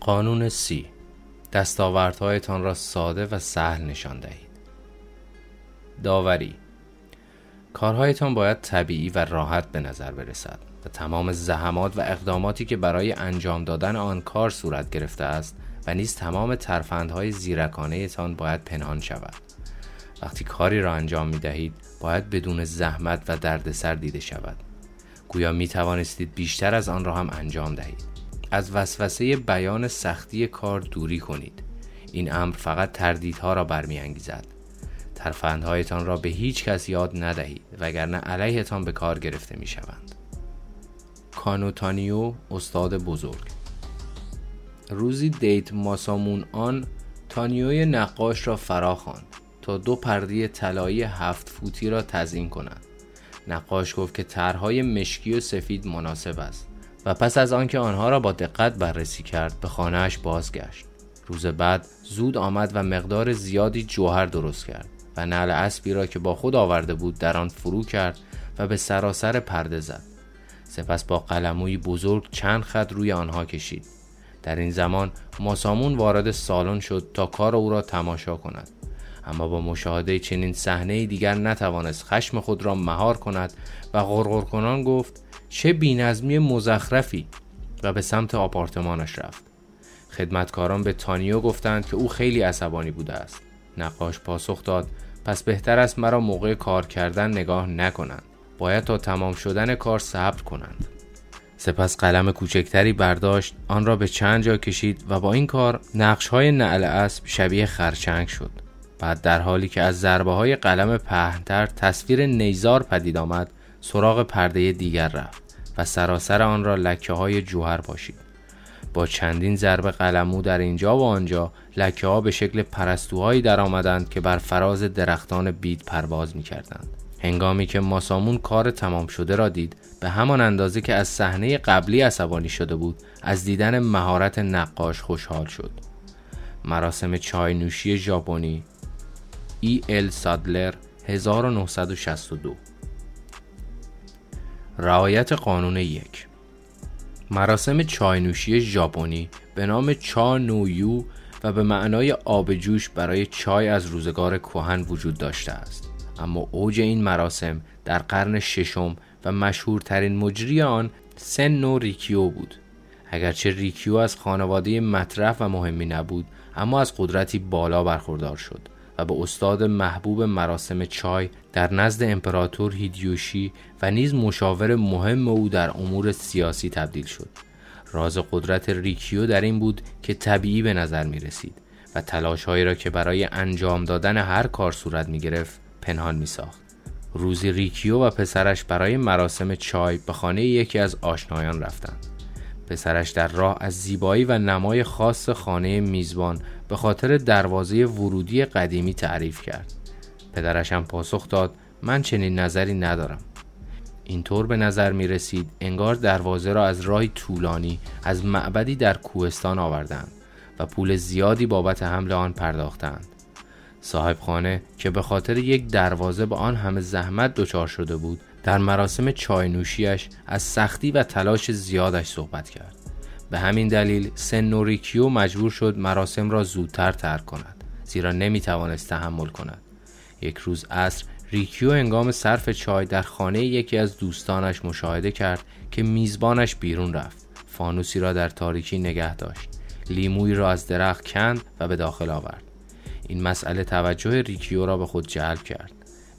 قانون سی. دستاوردهایتان را ساده و سهل نشان دهید. داوری. کارهایتان باید طبیعی و راحت به نظر برسد و تمام زحمات و اقداماتی که برای انجام دادن آن کار صورت گرفته است و نیز تمام ترفندهای زیرکانه تان باید پنهان شود. وقتی کاری را انجام می دهید باید بدون زحمت و دردسر دیده شود. گویا می توانستید بیشتر از آن را هم انجام دهید. از وسوسه بیان سختی کار دوری کنید. این امر فقط تردیدها را برمیانگیزد. ترفندهایتان را به هیچ کس یاد ندهید وگرنه علیهتان به کار گرفته می شوند. کانوتانیو استاد بزرگ. روزی دیت ماسامون آن تانیوی نقاش را فرا خواند تا دو پرده طلایی هفت فوتی را تزیین کنند نقاش گفت که طرحهای مشکی و سفید مناسب است. و پس از آنکه آنها را با دقت بررسی کرد به خانهاش بازگشت. روز بعد زود آمد و مقدار زیادی جوهر درست کرد و نعل اسبی را که با خود آورده بود در آن فرو کرد و به سراسر پرده زد. سپس با قلموی بزرگ چند خط روی آنها کشید. در این زمان ماسامون وارد سالن شد تا کار او را تماشا کند. اما با مشاهده چنین صحنه دیگر نتوانست خشم خود را مهار کند و غرغر کنان گفت چه بینظمی مزخرفی و به سمت آپارتمانش رفت. خدمتکاران به تانیو گفتند که او خیلی عصبانی بوده است. نقاش پاسخ داد پس بهتر است مرا موقع کار کردن نگاه نکنند. باید تا تمام شدن کار صبر کنند. سپس قلم کوچکتری برداشت آن را به چند جا کشید و با این کار نقش های نعل اسب شبیه خرچنگ شد. بعد در حالی که از ضربه های قلم پهنتر تصویر نیزار پدید آمد سراغ پرده دیگر رفت و سراسر آن را لکه های جوهر پاشید. با چندین ضرب قلمو در اینجا و آنجا لکه ها به شکل پرستوهایی در آمدند که بر فراز درختان بید پرواز می کردند. هنگامی که ماسامون کار تمام شده را دید به همان اندازه که از صحنه قبلی عصبانی شده بود از دیدن مهارت نقاش خوشحال شد. مراسم چای نوشی ژاپنی ای ال سادلر 1962 رعایت قانون یک. مراسم چاینوشی ژاپنی به نام چا نویو و به معنای آب جوش برای چای از روزگار کهن وجود داشته است. اما اوج این مراسم در قرن ششم و مشهورترین مجری آن سن ریکیو بود. اگرچه ریکیو از خانواده مطرح و مهمی نبود اما از قدرتی بالا برخوردار شد و به استاد محبوب مراسم چای در نزد امپراتور هیدیوشی و نیز مشاور مهم او در امور سیاسی تبدیل شد راز قدرت ریکیو در این بود که طبیعی به نظر می رسید و تلاشهایی را که برای انجام دادن هر کار صورت می گرفت پنهان می ساخت. روزی ریکیو و پسرش برای مراسم چای به خانه یکی از آشنایان رفتند. پسرش در راه از زیبایی و نمای خاص خانه میزبان به خاطر دروازه ورودی قدیمی تعریف کرد. پدرش هم پاسخ داد من چنین نظری ندارم. اینطور به نظر می رسید انگار دروازه را از راهی طولانی از معبدی در کوهستان آوردند و پول زیادی بابت حمل آن پرداختند. صاحب خانه که به خاطر یک دروازه به آن همه زحمت دچار شده بود در مراسم چای نوشیش از سختی و تلاش زیادش صحبت کرد. به همین دلیل سنوریکیو مجبور شد مراسم را زودتر ترک کند زیرا نمی توانست تحمل کند. یک روز عصر ریکیو هنگام صرف چای در خانه یکی از دوستانش مشاهده کرد که میزبانش بیرون رفت. فانوسی را در تاریکی نگه داشت. لیمویی را از درخت کند و به داخل آورد. این مسئله توجه ریکیو را به خود جلب کرد.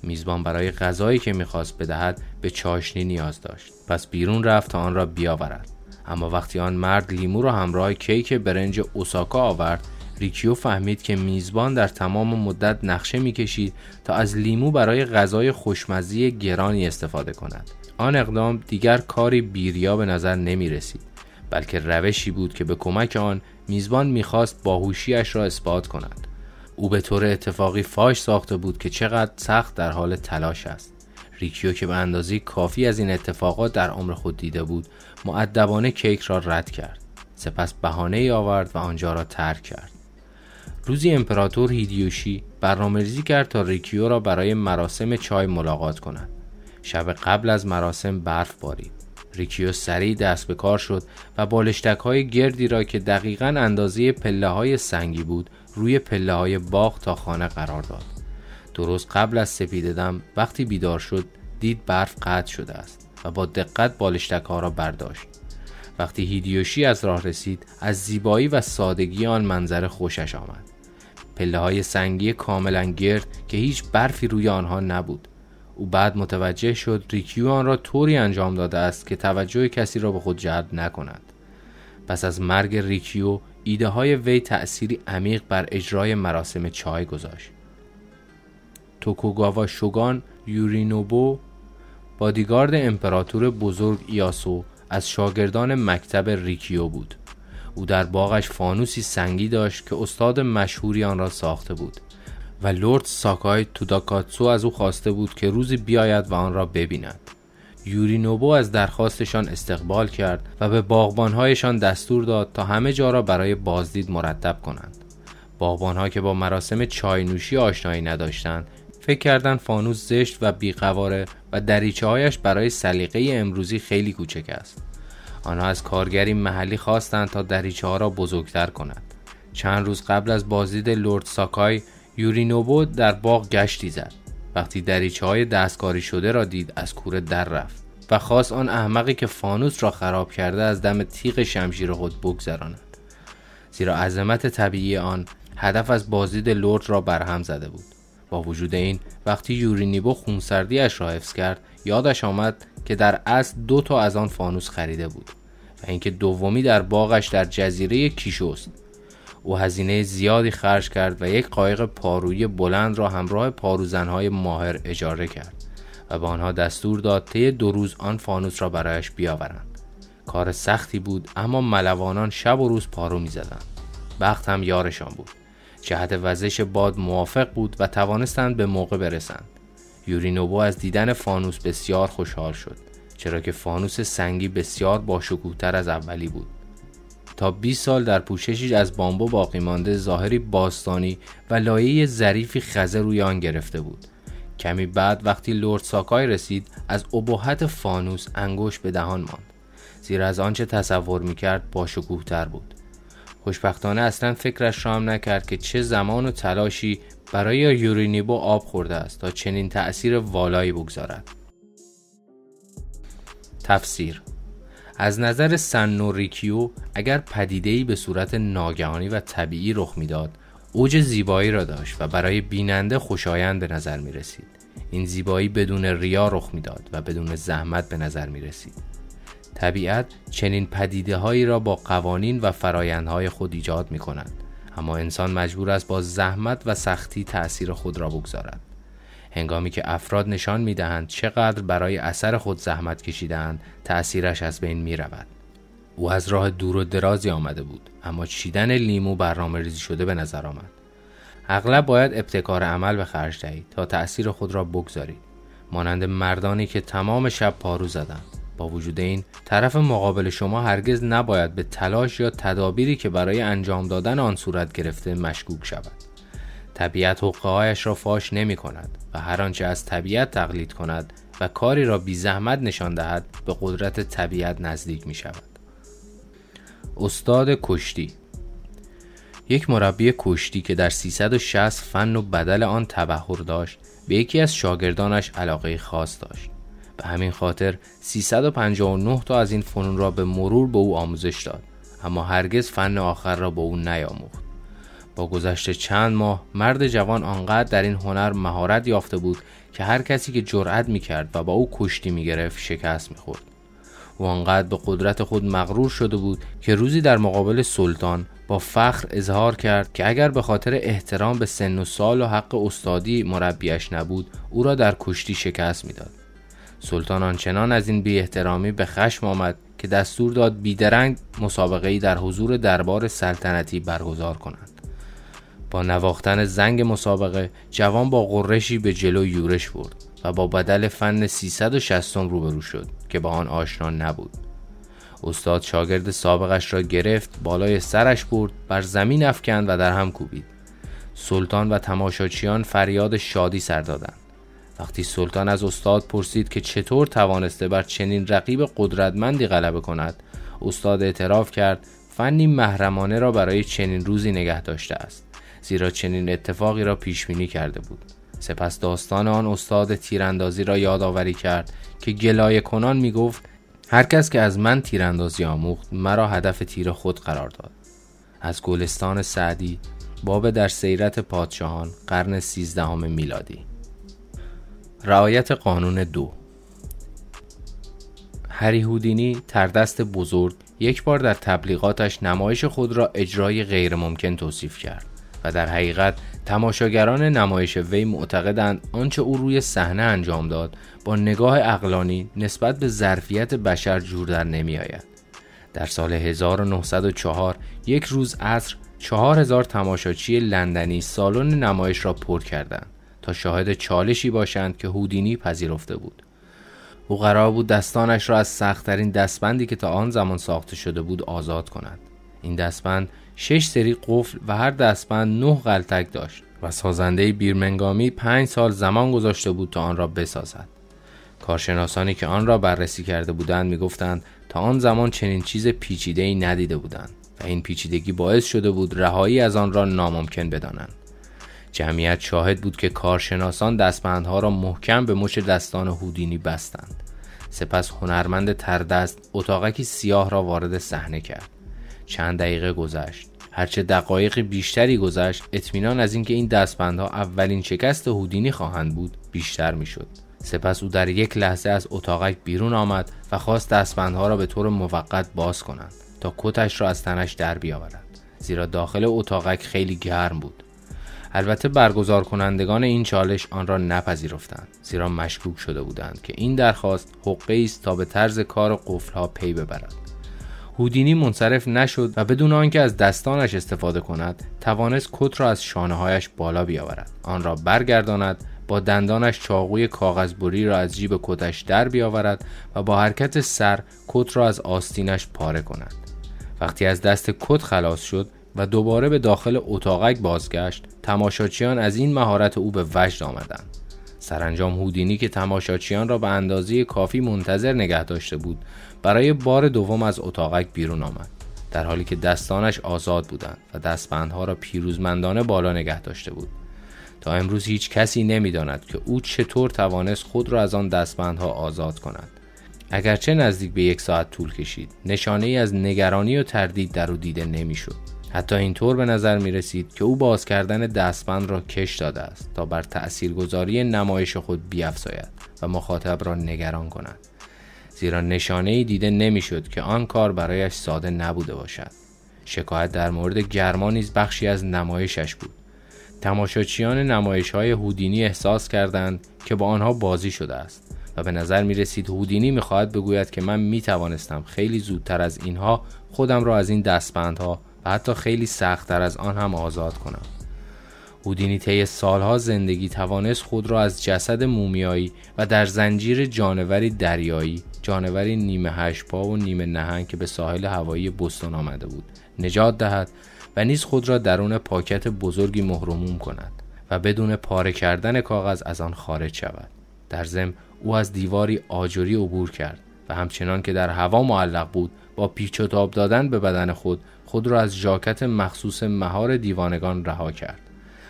میزبان برای غذایی که می‌خواست بدهد به چاشنی نیاز داشت پس بیرون رفت تا آن را بیاورد اما وقتی آن مرد لیمو را همراه کیک برنج اوساکا آورد ریکیو فهمید که میزبان در تمام مدت نقشه می‌کشید تا از لیمو برای غذای خوشمزی گرانی استفاده کند. آن اقدام دیگر کاری بیریا به نظر نمی رسید بلکه روشی بود که به کمک آن میزبان می‌خواست باهوشیش را اثبات کند. او به طور اتفاقی فاش ساخته بود که چقدر سخت در حال تلاش است. ریکیو که به اندازه کافی از این اتفاقات در عمر خود دیده بود مودبانه کیک را رد کرد. سپس بهانه ای آورد و آنجا را ترک کرد. روزی امپراتور هیدیوشی برنامه‌ریزی کرد تا ریکیو را برای مراسم چای ملاقات کند شب قبل از مراسم برف بارید ریکیو سریع دست به کار شد و بالشتک های گردی را که دقیقا اندازه پله های سنگی بود روی پله های باغ تا خانه قرار داد. درست قبل از سپیددم وقتی بیدار شد دید برف قطع شده است و با دقت بالشتک ها را برداشت. وقتی هیدیوشی از راه رسید از زیبایی و سادگی آن منظره خوشش آمد. پله های سنگی کاملا گرد که هیچ برفی روی آنها نبود. او بعد متوجه شد ریکیو آن را طوری انجام داده است که توجه کسی را به خود جلب نکند. پس از مرگ ریکیو ایده های وی تأثیری عمیق بر اجرای مراسم چای گذاشت. توکوگاوا شوگان یورینوبو بادیگارد امپراتور بزرگ ایاسو از شاگردان مکتب ریکیو بود. او در باغش فانوسی سنگی داشت که استاد مشهوری آن را ساخته بود و لورد ساکای توداکاتسو از او خواسته بود که روزی بیاید و آن را ببیند. یورینوبو از درخواستشان استقبال کرد و به باغبانهایشان دستور داد تا همه جا را برای بازدید مرتب کنند. باغبانها که با مراسم چای نوشی آشنایی نداشتند فکر کردند فانوس زشت و بیقواره و دریچه هایش برای سلیقه امروزی خیلی کوچک است. آنها از کارگری محلی خواستند تا دریچه ها را بزرگتر کند. چند روز قبل از بازدید لورد ساکای یورینوبو در باغ گشتی زد. وقتی دریچه های دستکاری شده را دید از کوره در رفت و خواست آن احمقی که فانوس را خراب کرده از دم تیغ شمشیر خود بگذراند. زیرا عظمت طبیعی آن هدف از بازدید لورد را برهم زده بود. با وجود این وقتی یورینیبو خونسردیش را حفظ کرد یادش آمد که در اصل دو تا از آن فانوس خریده بود و اینکه دومی در باغش در جزیره کیشوست. او هزینه زیادی خرج کرد و یک قایق پارویی بلند را همراه پاروزنهای ماهر اجاره کرد و به آنها دستور داد طی دو روز آن فانوس را برایش بیاورند. کار سختی بود اما ملوانان شب و روز پارو می‌زدند. بخت هم یارشان بود. جهت وزش باد موافق بود و توانستند به موقع برسند. یورینوبو از دیدن فانوس بسیار خوشحال شد چرا که فانوس سنگی بسیار باشکوهتر از اولی بود. تا 20 سال در پوششی از بامبو باقی مانده ظاهری باستانی و لایه ظریفی خزه روی آن گرفته بود. کمی بعد وقتی لورد ساکای رسید از ابهت فانوس انگوش به دهان ماند. زیرا از آنچه تصور می‌کرد باشکوهتر بود. خوشبختانه اصلا فکرش را هم نکرد که چه زمان و تلاشی برای یورینیبو آب خورده است تا چنین تأثیر والایی بگذارد تفسیر از نظر سنوریکیو اگر پدیده‌ای به صورت ناگهانی و طبیعی رخ می‌داد اوج زیبایی را داشت و برای بیننده خوشایند به نظر می رسید. این زیبایی بدون ریا رخ می‌داد و بدون زحمت به نظر می رسید. طبیعت چنین پدیده هایی را با قوانین و فرایندهای خود ایجاد می کند. اما انسان مجبور است با زحمت و سختی تأثیر خود را بگذارد. هنگامی که افراد نشان می دهند چقدر برای اثر خود زحمت کشیدند تأثیرش از بین می رود. او از راه دور و درازی آمده بود اما چیدن لیمو برنامه ریزی شده به نظر آمد. اغلب باید ابتکار عمل به خرج دهید تا تأثیر خود را بگذارید مانند مردانی که تمام شب پارو زدند با وجود این طرف مقابل شما هرگز نباید به تلاش یا تدابیری که برای انجام دادن آن صورت گرفته مشکوک شود. طبیعت حقهایش را فاش نمی کند و هر آنچه از طبیعت تقلید کند و کاری را بی زحمت نشان دهد به قدرت طبیعت نزدیک می شود استاد کشتی یک مربی کشتی که در 360 فن و بدل آن تبهر داشت به یکی از شاگردانش علاقه خاص داشت. به همین خاطر 359 تا از این فنون را به مرور به او آموزش داد اما هرگز فن آخر را به او نیاموخت. با گذشت چند ماه مرد جوان آنقدر در این هنر مهارت یافته بود که هر کسی که جرأت می‌کرد و با او کشتی می‌گرفت شکست می‌خورد. او آنقدر به قدرت خود مغرور شده بود که روزی در مقابل سلطان با فخر اظهار کرد که اگر به خاطر احترام به سن و سال و حق استادی مربیش نبود او را در کشتی شکست می‌داد. سلطان آنچنان از این بی احترامی به خشم آمد که دستور داد بیدرنگ مسابقه ای در حضور دربار سلطنتی برگزار کنند. با نواختن زنگ مسابقه جوان با قرشی به جلو یورش برد و با بدل فن 360 روبرو شد که با آن آشنا نبود. استاد شاگرد سابقش را گرفت بالای سرش برد بر زمین افکند و در هم کوبید. سلطان و تماشاچیان فریاد شادی سر دادند. وقتی سلطان از استاد پرسید که چطور توانسته بر چنین رقیب قدرتمندی غلبه کند استاد اعتراف کرد فنی محرمانه را برای چنین روزی نگه داشته است زیرا چنین اتفاقی را پیش بینی کرده بود. سپس داستان آن استاد تیراندازی را یادآوری کرد که گلایه کنان می گفت هر کس که از من تیراندازی آموخت مرا هدف تیر خود قرار داد. از گلستان سعدی باب در سیرت پادشاهان قرن سیزدهم میلادی. رعایت قانون دو هری هودینی تردست بزرگ یک بار در تبلیغاتش نمایش خود را اجرای غیرممکن توصیف کرد و در حقیقت تماشاگران نمایش وی معتقدند آنچه او روی صحنه انجام داد با نگاه اقلانی نسبت به ظرفیت بشر جور در نمی آید. در سال 1904 یک روز عصر چهار هزار تماشاچی لندنی سالن نمایش را پر کردند تا شاهد چالشی باشند که هودینی پذیرفته بود. او قرار بود دستانش را از سختترین دستبندی که تا آن زمان ساخته شده بود آزاد کند. این دستبند شش سری قفل و هر دستبند نه غلطک داشت و سازنده بیرمنگامی پنج سال زمان گذاشته بود تا آن را بسازد. کارشناسانی که آن را بررسی کرده بودند می‌گفتند تا آن زمان چنین چیز پیچیده ای ندیده بودند و این پیچیدگی باعث شده بود رهایی از آن را ناممکن بدانند. جمعیت شاهد بود که کارشناسان دستبندها را محکم به مش دستان هودینی بستند. سپس هنرمند تردست اتاقکی سیاه را وارد صحنه کرد. چند دقیقه گذشت هرچه دقایق بیشتری گذشت اطمینان از اینکه این دستبندها اولین شکست هودینی خواهند بود بیشتر می‌شد سپس او در یک لحظه از اتاقک بیرون آمد و خواست دستبندها را به طور موقت باز کنند تا کتش را از تنش در بیاورد زیرا داخل اتاقک خیلی گرم بود البته برگزار کنندگان این چالش آن را نپذیرفتند زیرا مشکوک شده بودند که این درخواست حقه است تا به طرز کار قفلها پی ببرد. هودینی منصرف نشد و بدون آنکه از دستانش استفاده کند توانست کت را از شانه هایش بالا بیاورد. آن را برگرداند با دندانش چاقوی کاغذبری را از جیب کتش در بیاورد و با حرکت سر کت را از آستینش پاره کند. وقتی از دست کت خلاص شد و دوباره به داخل اتاقک بازگشت تماشاچیان از این مهارت او به وجد آمدند. سرانجام هودینی که تماشاچیان را به اندازه کافی منتظر نگه داشته بود برای بار دوم از اتاقک بیرون آمد. در حالی که دستانش آزاد بودند و دستبندها را پیروزمندانه بالا نگه داشته بود. تا امروز هیچ کسی نمی‌داند که او چطور توانست خود را از آن دستبندها آزاد کند. اگرچه نزدیک به یک ساعت طول کشید نشانه ای از نگرانی و تردید در او دیده نمی‌شد. حتی اینطور به نظر می رسید که او باز کردن دستبند را کش داده است تا بر تأثیرگذاری نمایش خود بیافزاید و مخاطب را نگران کند. زیرا نشانه ای دیده نمی‌شد که آن کار برایش ساده نبوده باشد. شکایت در مورد گرما نیز بخشی از نمایشش بود. تماشاچیان نمایش های هودینی احساس کردند که با آنها بازی شده است و به نظر می رسید هودینی می خواهد بگوید که من می توانستم خیلی زودتر از اینها خودم را از این دستبندها و حتی خیلی سختتر از آن هم آزاد کنم. هودینی طی سالها زندگی توانست خود را از جسد مومیایی و در زنجیر جانوری دریایی جانوری نیمه هشپا و نیمه نهنگ که به ساحل هوایی بستون آمده بود نجات دهد و نیز خود را درون پاکت بزرگی مهرموم کند و بدون پاره کردن کاغذ از آن خارج شود. در ضمن او از دیواری آجری عبور کرد و همچنان که در هوا معلق بود با پیچ و تاب دادن به بدن خود خود را از ژاکت مخصوص مهار دیوانگان رها کرد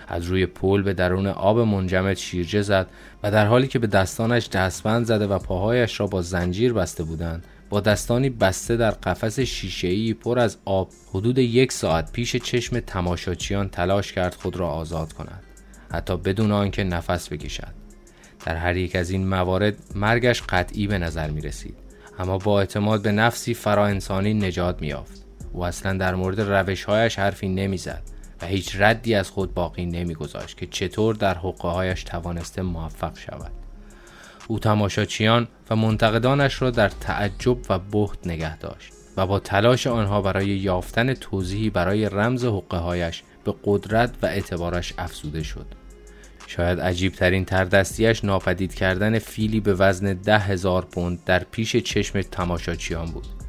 از روی پل به درون آب منجمد شیرجه زد و در حالی که به دستانش دستبند زده و پاهایش را با زنجیر بسته بودند با دستانی بسته در قفس شیشه‌ای پر از آب حدود یک ساعت پیش چشم تماشاچیان تلاش کرد خود را آزاد کند حتی بدون آنکه نفس بکشد در هر یک از این موارد مرگش قطعی به نظر می رسید اما با اعتماد به نفسی فراانسانی نجات می آفد. او اصلا در مورد روشهایش حرفی نمی‌زد و هیچ ردی از خود باقی نمیگذاشت که چطور در حقههایش توانسته موفق شود. او تماشاچیان و منتقدانش را در تعجب و بهت نگه داشت و با تلاش آنها برای یافتن توضیحی برای رمز حقههایش به قدرت و اعتبارش افزوده شد. شاید عجیب ترین تردستیش ناپدید کردن فیلی به وزن ده هزار پوند در پیش چشم تماشاچیان بود.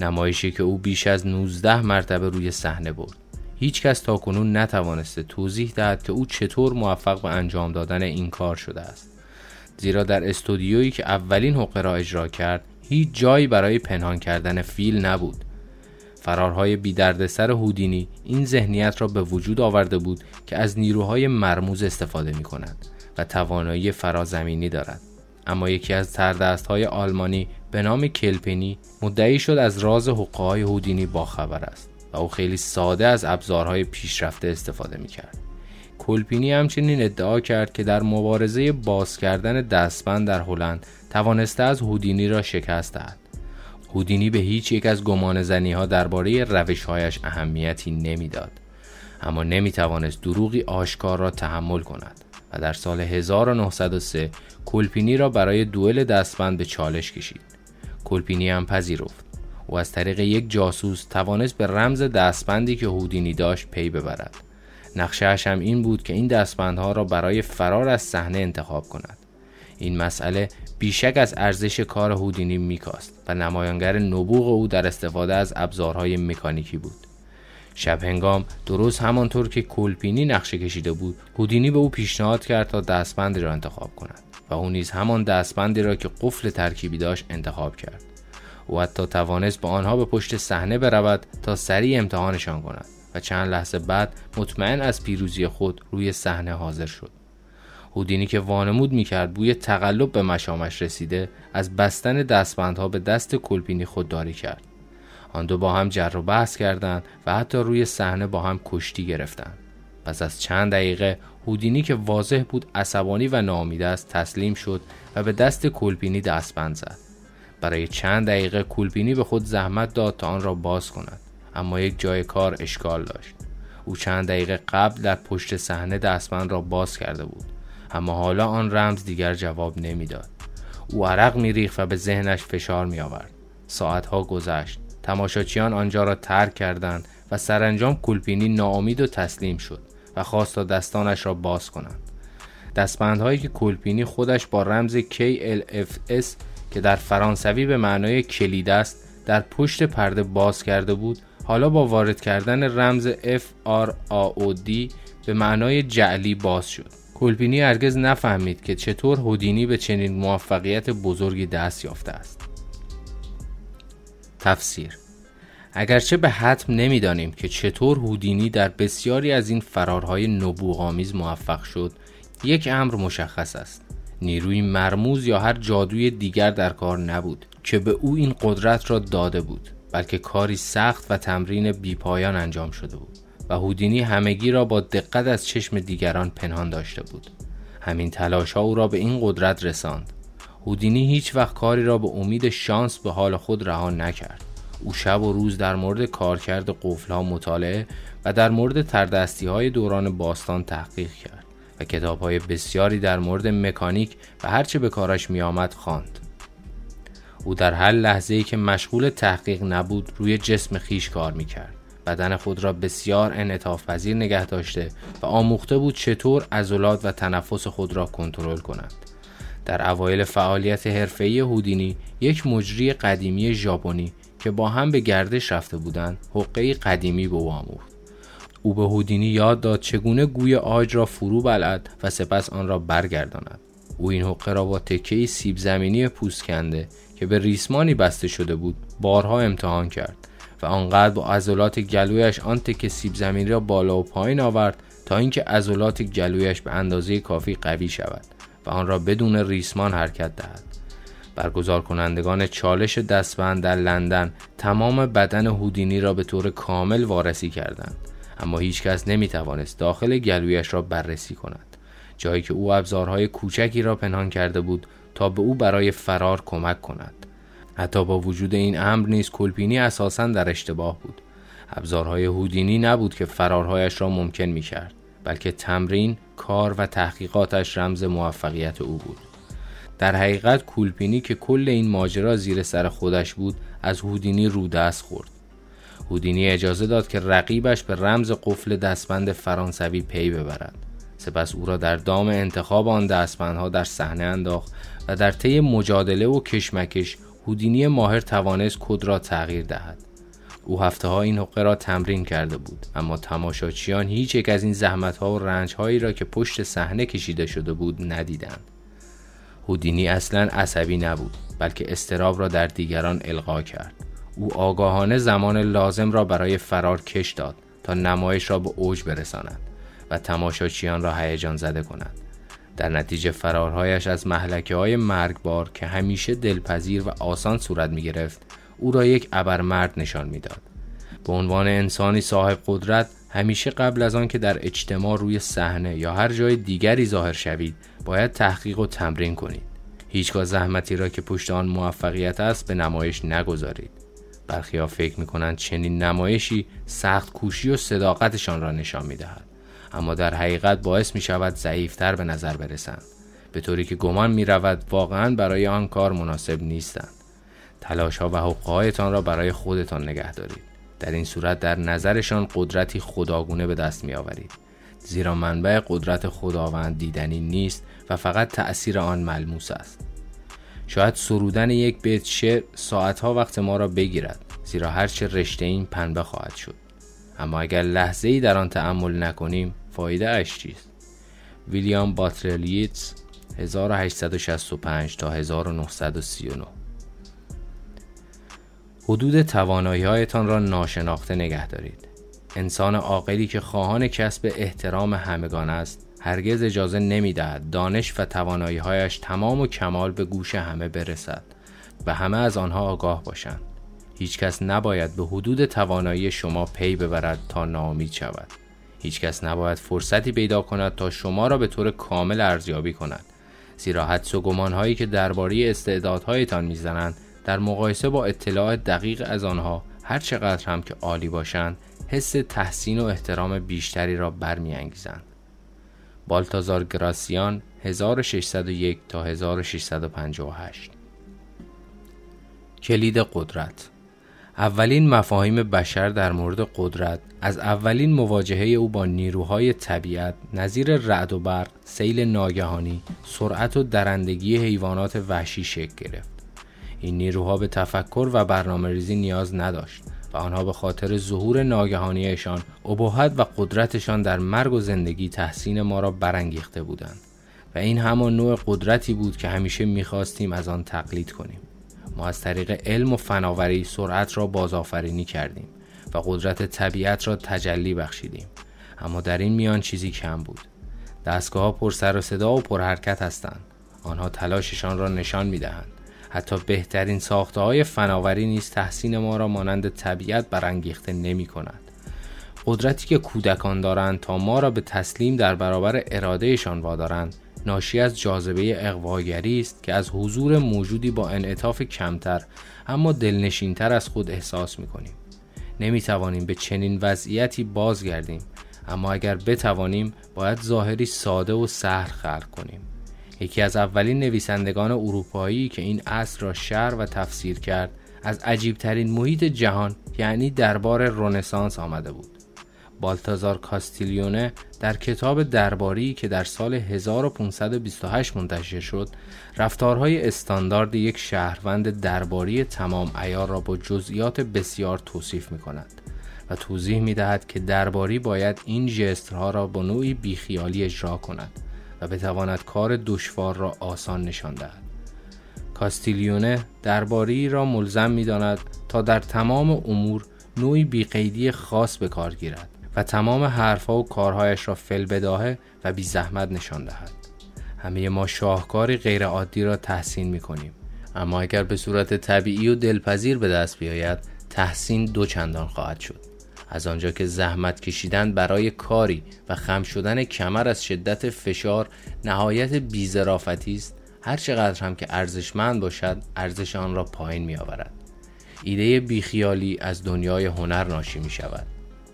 نمایشی که او بیش از 19 مرتبه روی صحنه برد. هیچ کس تا کنون نتوانسته توضیح دهد که او چطور موفق به انجام دادن این کار شده است. زیرا در استودیویی که اولین حقه را اجرا کرد هیچ جایی برای پنهان کردن فیل نبود. فرارهای بیدردسر هودینی این ذهنیت را به وجود آورده بود که از نیروهای مرموز استفاده می کند و توانایی فرازمینی دارد. اما یکی از تردست های آلمانی به نام کلپنی مدعی شد از راز حقه های هودینی باخبر است و او خیلی ساده از ابزارهای پیشرفته استفاده می کرد. کلپینی همچنین ادعا کرد که در مبارزه باز کردن دستبند در هلند توانسته از هودینی را شکست دهد. هودینی به هیچ یک از گمان زنی ها درباره روشهایش اهمیتی نمی‌داد. اما نمی توانست دروغی آشکار را تحمل کند و در سال 1903 کلپینی را برای دوئل دستبند به چالش کشید. کلپینی هم پذیرفت. او از طریق یک جاسوس توانست به رمز دستبندی که هودینی داشت پی ببرد. نقشهش هم این بود که این دستبندها را برای فرار از صحنه انتخاب کند. این مسئله بیشک از ارزش کار هودینی میکاست و نمایانگر نبوغ او در استفاده از ابزارهای مکانیکی بود. شب هنگام درست همانطور که کلپینی نقشه کشیده بود هودینی به او پیشنهاد کرد تا دستبندی را انتخاب کند و او نیز همان دستبندی را که قفل ترکیبی داشت انتخاب کرد. او حتی توانست با آنها به پشت صحنه برود تا سریع امتحانشان کند و چند لحظه بعد مطمئن از پیروزی خود روی صحنه حاضر شد. هودینی که وانمود می‌کرد بوی تقلب به مشامش رسیده از بستن دستبندها به دست کلپینی خودداری کرد. آن دو با هم جر و بحث کردند و حتی روی صحنه با هم کشتی گرفتند. پس از چند دقیقه هودینی که واضح بود عصبانی و ناامید است تسلیم شد و به دست کلپینی دستبند زد. برای چند دقیقه کلپینی به خود زحمت داد تا آن را باز کند اما یک جای کار اشکال داشت. او چند دقیقه قبل در پشت صحنه دستبند را باز کرده بود اما حالا آن رمز دیگر جواب نمی‌داد. او عرق میریخت و به ذهنش فشار می آورد ساعتها گذشت. تماشاچیان آنجا را ترک کردند و سرانجام کلپینی ناامید و تسلیم شد. و خواست تا دستانش را باز کنند. دستبندهایی که کلپینی خودش با رمز KLFS که در فرانسوی به معنای کلید است در پشت پرده باز کرده بود حالا با وارد کردن رمز FRAOD به معنای جعلی باز شد. کلپینی هرگز نفهمید که چطور هودینی به چنین موفقیت بزرگی دست یافته است. تفسیر اگرچه به حتم نمی‌دانیم که چطور هودینی در بسیاری از این فرارهای نبوغامیز موفق شد یک امر مشخص است. نیروی مرموز یا هر جادوی دیگر در کار نبود که به او این قدرت را داده بود بلکه کاری سخت و تمرین بیپایان انجام شده بود و هودینی همگی را با دقت از چشم دیگران پنهان داشته بود. همین تلاش ها او را به این قدرت رساند. هودینی هیچ وقت کاری را به امید شانس به حال خود رها نکرد. او شب و روز در مورد کارکرد قفل ها مطالعه و در مورد تردستی های دوران باستان تحقیق کرد و کتاب های بسیاری در مورد مکانیک و هرچه به کارش می آمد خواند. او در هر لحظه ای که مشغول تحقیق نبود روی جسم خیش کار می کرد. بدن خود را بسیار انعطاف پذیر نگه داشته و آموخته بود چطور عضلات و تنفس خود را کنترل کند. در اوایل فعالیت حرفه‌ای هودینی یک مجری قدیمی ژاپنی که با هم به گردش رفته بودند حقه قدیمی به او آموخت. او به هودینی یاد داد چگونه گوی آج را فرو بلد و سپس آن را برگرداند. او این حقه را با تکه سیب زمینی پوست کنده که به ریسمانی بسته شده بود بارها امتحان کرد و آنقدر با عضلات گلویش آن تکه سیب زمینی را بالا و پایین آورد تا اینکه عضلات گلویش به اندازه کافی قوی شود و آن را بدون ریسمان حرکت دهد. برگزار کنندگان چالش دستبند در لندن تمام بدن هودینی را به طور کامل وارسی کردند. اما هیچکس نمی توانست داخل گلویش را بررسی کند. جایی که او ابزارهای کوچکی را پنهان کرده بود تا به او برای فرار کمک کند. حتی با وجود این امر نیز کلپینی اساسا در اشتباه بود. ابزارهای هودینی نبود که فرارهایش را ممکن می کرد بلکه تمرین، کار و تحقیقاتش رمز موفقیت او بود. در حقیقت کولپینی که کل این ماجرا زیر سر خودش بود از هودینی رو دست خورد. هودینی اجازه داد که رقیبش به رمز قفل دستبند فرانسوی پی ببرد. سپس او را در دام انتخاب آن دستبندها در صحنه انداخت و در طی مجادله و کشمکش هودینی ماهر توانست کد را تغییر دهد. او هفته ها این حقه را تمرین کرده بود اما تماشاچیان هیچ یک از این زحمت ها و رنج هایی را که پشت صحنه کشیده شده بود ندیدند. هودینی اصلا عصبی نبود بلکه استراب را در دیگران القا کرد او آگاهانه زمان لازم را برای فرار کش داد تا نمایش را به اوج برساند و تماشاچیان را هیجان زده کند در نتیجه فرارهایش از محلکه های مرگبار که همیشه دلپذیر و آسان صورت می گرفت او را یک ابرمرد نشان می‌داد. به عنوان انسانی صاحب قدرت همیشه قبل از آن که در اجتماع روی صحنه یا هر جای دیگری ظاهر شوید باید تحقیق و تمرین کنید. هیچگاه زحمتی را که پشت آن موفقیت است به نمایش نگذارید. برخی فکر می کنند چنین نمایشی سخت کوشی و صداقتشان را نشان می دهد. اما در حقیقت باعث می شود ضعیفتر به نظر برسند. به طوری که گمان می رود واقعا برای آن کار مناسب نیستند. تلاش ها و حقوقهایتان را برای خودتان نگه دارید در این صورت در نظرشان قدرتی خداگونه به دست می آورید زیرا منبع قدرت خداوند دیدنی نیست و فقط تأثیر آن ملموس است. شاید سرودن یک بیت شعر ساعتها وقت ما را بگیرد زیرا هرچه رشته این پنبه خواهد شد. اما اگر لحظه ای در آن تأمل نکنیم فایده اش چیست؟ ویلیام باترلیتس 1865 تا 1939 حدود توانایی هایتان را ناشناخته نگه دارید. انسان عاقلی که خواهان کسب احترام همگان است هرگز اجازه نمی دهد دانش و توانایی هایش تمام و کمال به گوش همه برسد و همه از آنها آگاه باشند. هیچکس نباید به حدود توانایی شما پی ببرد تا ناامید شود. هیچکس نباید فرصتی پیدا کند تا شما را به طور کامل ارزیابی کند. زیرا حدس و گمانهایی که درباره استعدادهایتان می‌زنند در مقایسه با اطلاع دقیق از آنها هر چقدر هم که عالی باشند حس تحسین و احترام بیشتری را برمیانگیزند. بالتازار گراسیان 1601 تا 1658 کلید قدرت. اولین مفاهیم بشر در مورد قدرت از اولین مواجهه او با نیروهای طبیعت نظیر رعد و برق، سیل ناگهانی، سرعت و درندگی حیوانات وحشی شکل گرفت. این نیروها به تفکر و برنامه ریزی نیاز نداشت و آنها به خاطر ظهور ناگهانیشان ابهت و قدرتشان در مرگ و زندگی تحسین ما را برانگیخته بودند و این همان نوع قدرتی بود که همیشه می‌خواستیم از آن تقلید کنیم. ما از طریق علم و فناوری سرعت را بازآفرینی کردیم و قدرت طبیعت را تجلی بخشیدیم. اما در این میان چیزی کم بود. دستگاه پر سر و صدا و پر حرکت هستند. آنها تلاششان را نشان می‌دهند. حتی بهترین ساخته های فناوری نیز تحسین ما را مانند طبیعت برانگیخته نمی کند. قدرتی که کودکان دارند تا ما را به تسلیم در برابر ارادهشان وادارند ناشی از جاذبه اقواگری است که از حضور موجودی با انعطاف کمتر اما دلنشینتر از خود احساس می کنیم. نمی توانیم به چنین وضعیتی بازگردیم اما اگر بتوانیم باید ظاهری ساده و سهر خلق کنیم یکی از اولین نویسندگان اروپایی که این اصل را شر و تفسیر کرد از عجیبترین محیط جهان یعنی دربار رونسانس آمده بود. بالتازار کاستیلیونه در کتاب درباری که در سال 1528 منتشر شد رفتارهای استاندارد یک شهروند درباری تمام ایار را با جزئیات بسیار توصیف می کند و توضیح می دهد که درباری باید این جستها را با نوعی بیخیالی اجرا کند. و بتواند کار دشوار را آسان نشان دهد. کاستیلیونه درباری را ملزم می داند تا در تمام امور نوعی بیقیدی خاص به کار گیرد و تمام حرفها و کارهایش را فل بداهه و بی زحمت نشان دهد. همه ما شاهکاری غیرعادی را تحسین می کنیم اما اگر به صورت طبیعی و دلپذیر به دست بیاید تحسین دو چندان خواهد شد. از آنجا که زحمت کشیدن برای کاری و خم شدن کمر از شدت فشار نهایت بیزرافتی است هر چقدر هم که ارزشمند باشد ارزش آن را پایین می آورد ایده بیخیالی از دنیای هنر ناشی می شود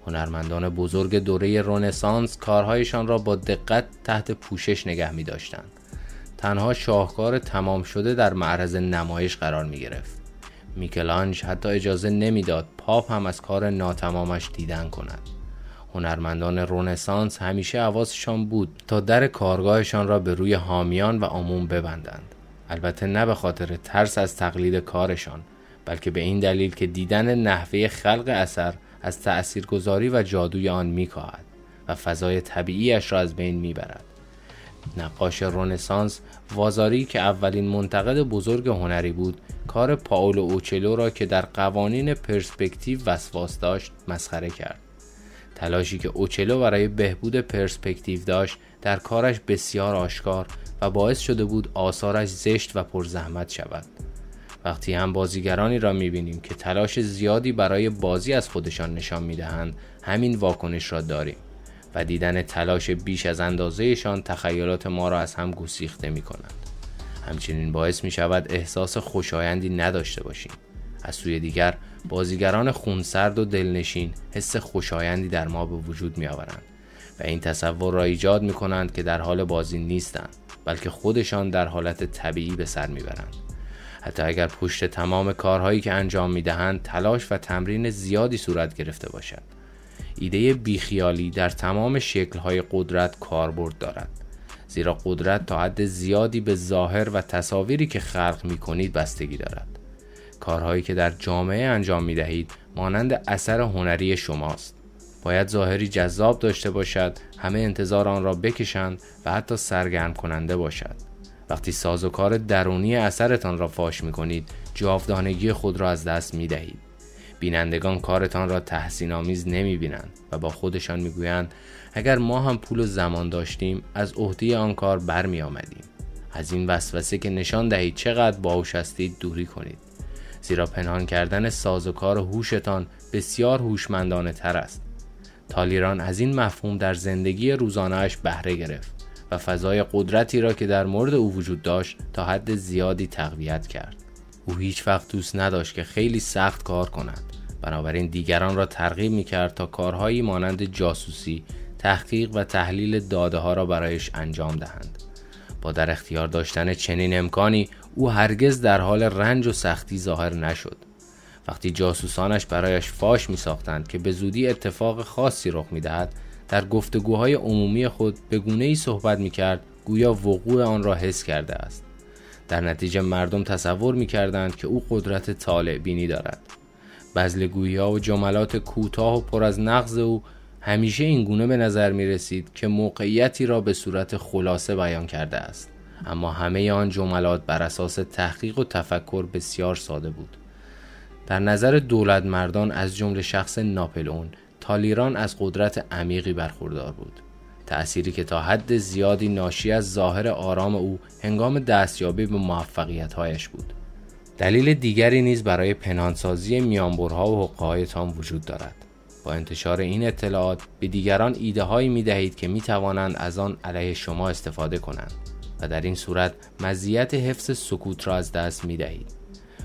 هنرمندان بزرگ دوره رونسانس کارهایشان را با دقت تحت پوشش نگه می داشتند. تنها شاهکار تمام شده در معرض نمایش قرار می گرفت. میکلانج حتی اجازه نمی‌داد پاپ هم از کار ناتمامش دیدن کند. هنرمندان رونسانس همیشه حواسشان بود تا در کارگاهشان را به روی حامیان و عموم ببندند. البته نه به خاطر ترس از تقلید کارشان بلکه به این دلیل که دیدن نحوه خلق اثر از تأثیرگذاری و جادوی آن میکاهد و فضای طبیعیش را از بین می‌برد نقاش رونسانس وازاری که اولین منتقد بزرگ هنری بود کار پاولو اوچلو را که در قوانین پرسپکتیو وسواس داشت مسخره کرد. تلاشی که اوچلو برای بهبود پرسپکتیو داشت در کارش بسیار آشکار و باعث شده بود آثارش زشت و پرزحمت شود. وقتی هم بازیگرانی را می‌بینیم که تلاش زیادی برای بازی از خودشان نشان می‌دهند همین واکنش را داریم. و دیدن تلاش بیش از اندازهشان تخیلات ما را از هم گسیخته می کند. همچنین باعث می شود احساس خوشایندی نداشته باشیم. از سوی دیگر بازیگران خونسرد و دلنشین حس خوشایندی در ما به وجود می آورند و این تصور را ایجاد می کنند که در حال بازی نیستند بلکه خودشان در حالت طبیعی به سر می برند. حتی اگر پشت تمام کارهایی که انجام می دهند تلاش و تمرین زیادی صورت گرفته باشد ایده بیخیالی در تمام شکلهای قدرت کاربرد دارد. زیرا قدرت تا حد زیادی به ظاهر و تصاویری که خلق می کنید بستگی دارد. کارهایی که در جامعه انجام می دهید مانند اثر هنری شماست. باید ظاهری جذاب داشته باشد همه انتظار آن را بکشند و حتی سرگرم کننده باشد. وقتی سازوکار درونی اثرتان را فاش می کنید جاودانگی خود را از دست می دهید بینندگان کارتان را تحسین آمیز نمی بینند و با خودشان می گویند اگر ما هم پول و زمان داشتیم از عهده آن کار برمی آمدیم از این وسوسه که نشان دهید چقدر باهوش هستید دوری کنید. زیرا پنهان کردن سازوکار هوشتان بسیار هوشمندانه تر است. تالیران از این مفهوم در زندگی روزانهاش بهره گرفت و فضای قدرتی را که در مورد او وجود داشت تا حد زیادی تقویت کرد. او هیچ وقت دوست نداشت که خیلی سخت کار کند. بنابراین دیگران را ترغیب می کرد تا کارهایی مانند جاسوسی تحقیق و تحلیل داده ها را برایش انجام دهند. با در اختیار داشتن چنین امکانی او هرگز در حال رنج و سختی ظاهر نشد. وقتی جاسوسانش برایش فاش می ساختند که به زودی اتفاق خاصی رخ می دهد در گفتگوهای عمومی خود به گونه ای صحبت می کرد گویا وقوع آن را حس کرده است. در نتیجه مردم تصور می کردند که او قدرت طالع بینی دارد. بزلگویی ها و جملات کوتاه و پر از نقض او همیشه این گونه به نظر می رسید که موقعیتی را به صورت خلاصه بیان کرده است. اما همه آن جملات بر اساس تحقیق و تفکر بسیار ساده بود. در نظر دولت مردان از جمله شخص ناپلئون تالیران از قدرت عمیقی برخوردار بود. تأثیری که تا حد زیادی ناشی از ظاهر آرام او هنگام دستیابی به موفقیتهایش بود. دلیل دیگری نیز برای پنهانسازی میانبرها و حقهایتان وجود دارد با انتشار این اطلاعات به دیگران ایده هایی می دهید که می توانند از آن علیه شما استفاده کنند و در این صورت مزیت حفظ سکوت را از دست می دهید.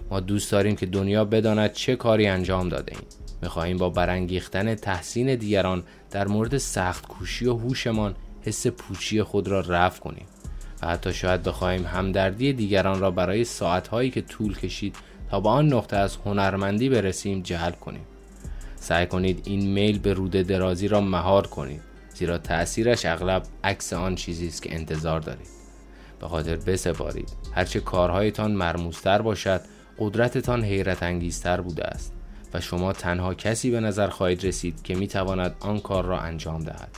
ما دوست داریم که دنیا بداند چه کاری انجام داده ایم. می خواهیم با برانگیختن تحسین دیگران در مورد سخت کوشی و هوشمان حس پوچی خود را رفع کنیم حتی شاید بخواهیم همدردی دیگران را برای ساعتهایی که طول کشید تا به آن نقطه از هنرمندی برسیم جلب کنیم. سعی کنید این میل به روده درازی را مهار کنید زیرا تأثیرش اغلب عکس آن چیزی است که انتظار دارید. به خاطر بسپارید هرچه کارهایتان مرموزتر باشد قدرتتان حیرت انگیزتر بوده است و شما تنها کسی به نظر خواهید رسید که می تواند آن کار را انجام دهد.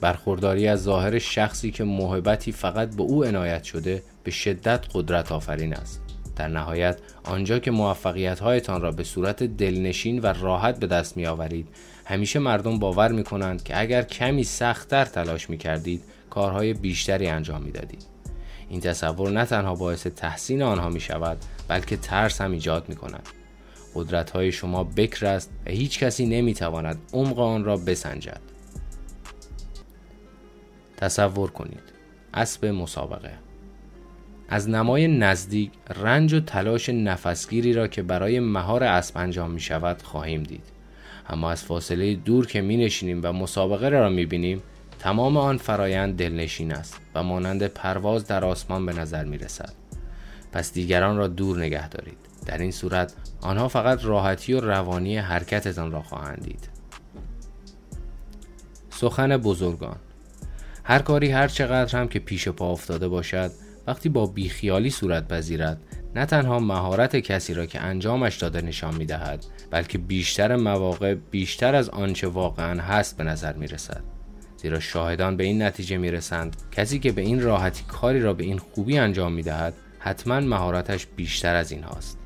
برخورداری از ظاهر شخصی که محبتی فقط به او عنایت شده به شدت قدرت آفرین است. در نهایت آنجا که موفقیت هایتان را به صورت دلنشین و راحت به دست می آورید همیشه مردم باور می کنند که اگر کمی سختتر تلاش می کردید کارهای بیشتری انجام می دادید. این تصور نه تنها باعث تحسین آنها می شود بلکه ترس هم ایجاد می کند قدرت های شما بکر است و هیچ کسی نمی تواند عمق آن را بسنجد. تصور کنید. اسب مسابقه. از نمای نزدیک رنج و تلاش نفسگیری را که برای مهار اسب انجام می شود خواهیم دید. اما از فاصله دور که می نشینیم و مسابقه را می بینیم تمام آن فرایند دلنشین است و مانند پرواز در آسمان به نظر می رسد پس دیگران را دور نگه دارید. در این صورت آنها فقط راحتی و روانی حرکتتان را خواهند دید. سخن بزرگان. هر کاری هر چقدر هم که پیش پا افتاده باشد وقتی با بیخیالی صورت پذیرد نه تنها مهارت کسی را که انجامش داده نشان می دهد بلکه بیشتر مواقع بیشتر از آنچه واقعا هست به نظر می رسد زیرا شاهدان به این نتیجه می رسند کسی که به این راحتی کاری را به این خوبی انجام می دهد حتما مهارتش بیشتر از این هاست.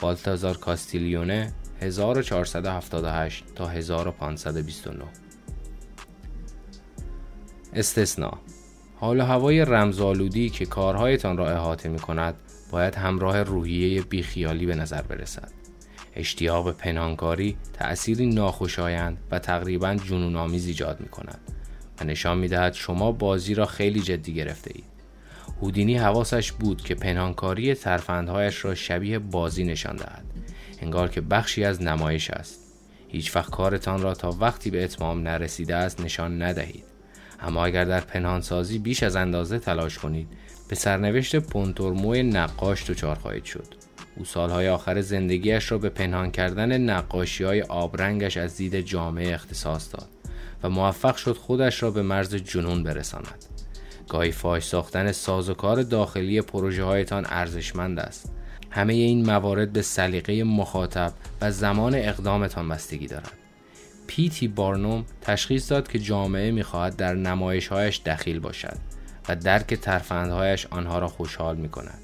بالتازار کاستیلیونه 1478 تا 1529 استثناء. حال و هوای رمزآلودی که کارهایتان را احاطه می کند باید همراه روحیه بیخیالی به نظر برسد. اشتیاق پنهانکاری تأثیری ناخوشایند و تقریبا جنون ایجاد می کند و نشان می دهد شما بازی را خیلی جدی گرفته اید. هودینی حواسش بود که پنهانکاری ترفندهایش را شبیه بازی نشان دهد. انگار که بخشی از نمایش است. هیچ وقت کارتان را تا وقتی به اتمام نرسیده است نشان ندهید. اما اگر در پنهانسازی بیش از اندازه تلاش کنید به سرنوشت پونتورمو نقاش دچار خواهید شد. او سالهای آخر زندگیش را به پنهان کردن نقاشی های آبرنگش از دید جامعه اختصاص داد و موفق شد خودش را به مرز جنون برساند. گاهی فاش ساختن سازوکار داخلی پروژه هایتان ارزشمند است. همه این موارد به سلیقه مخاطب و زمان اقدامتان بستگی دارد پیتی بارنوم تشخیص داد که جامعه می‌خواهد در نمایشهایش دخیل باشد و درک ترفندهایش آنها را خوشحال می کند.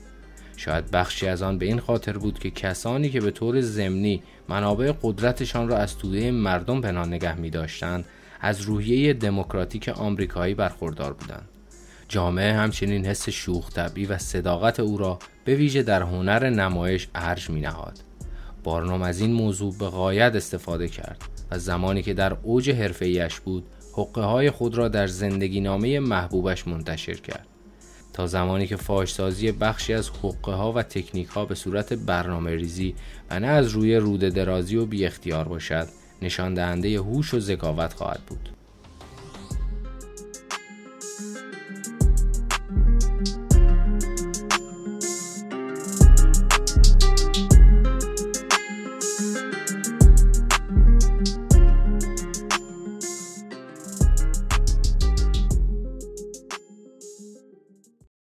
شاید بخشی از آن به این خاطر بود که کسانی که به طور ضمنی منابع قدرتشان را از توده مردم پنهان نگه می داشتند از روحیه دموکراتیک آمریکایی برخوردار بودند. جامعه همچنین حس شوخ طبعی و صداقت او را به ویژه در هنر نمایش ارج می نهاد. بارنوم از این موضوع به غایت استفاده کرد و زمانی که در اوج حرفه‌ایش بود حقه های خود را در زندگی نامه محبوبش منتشر کرد. تا زمانی که فاشسازی بخشی از حقه ها و تکنیک ها به صورت برنامه ریزی و نه از روی روده درازی و بی اختیار باشد نشان دهنده هوش و ذکاوت خواهد بود.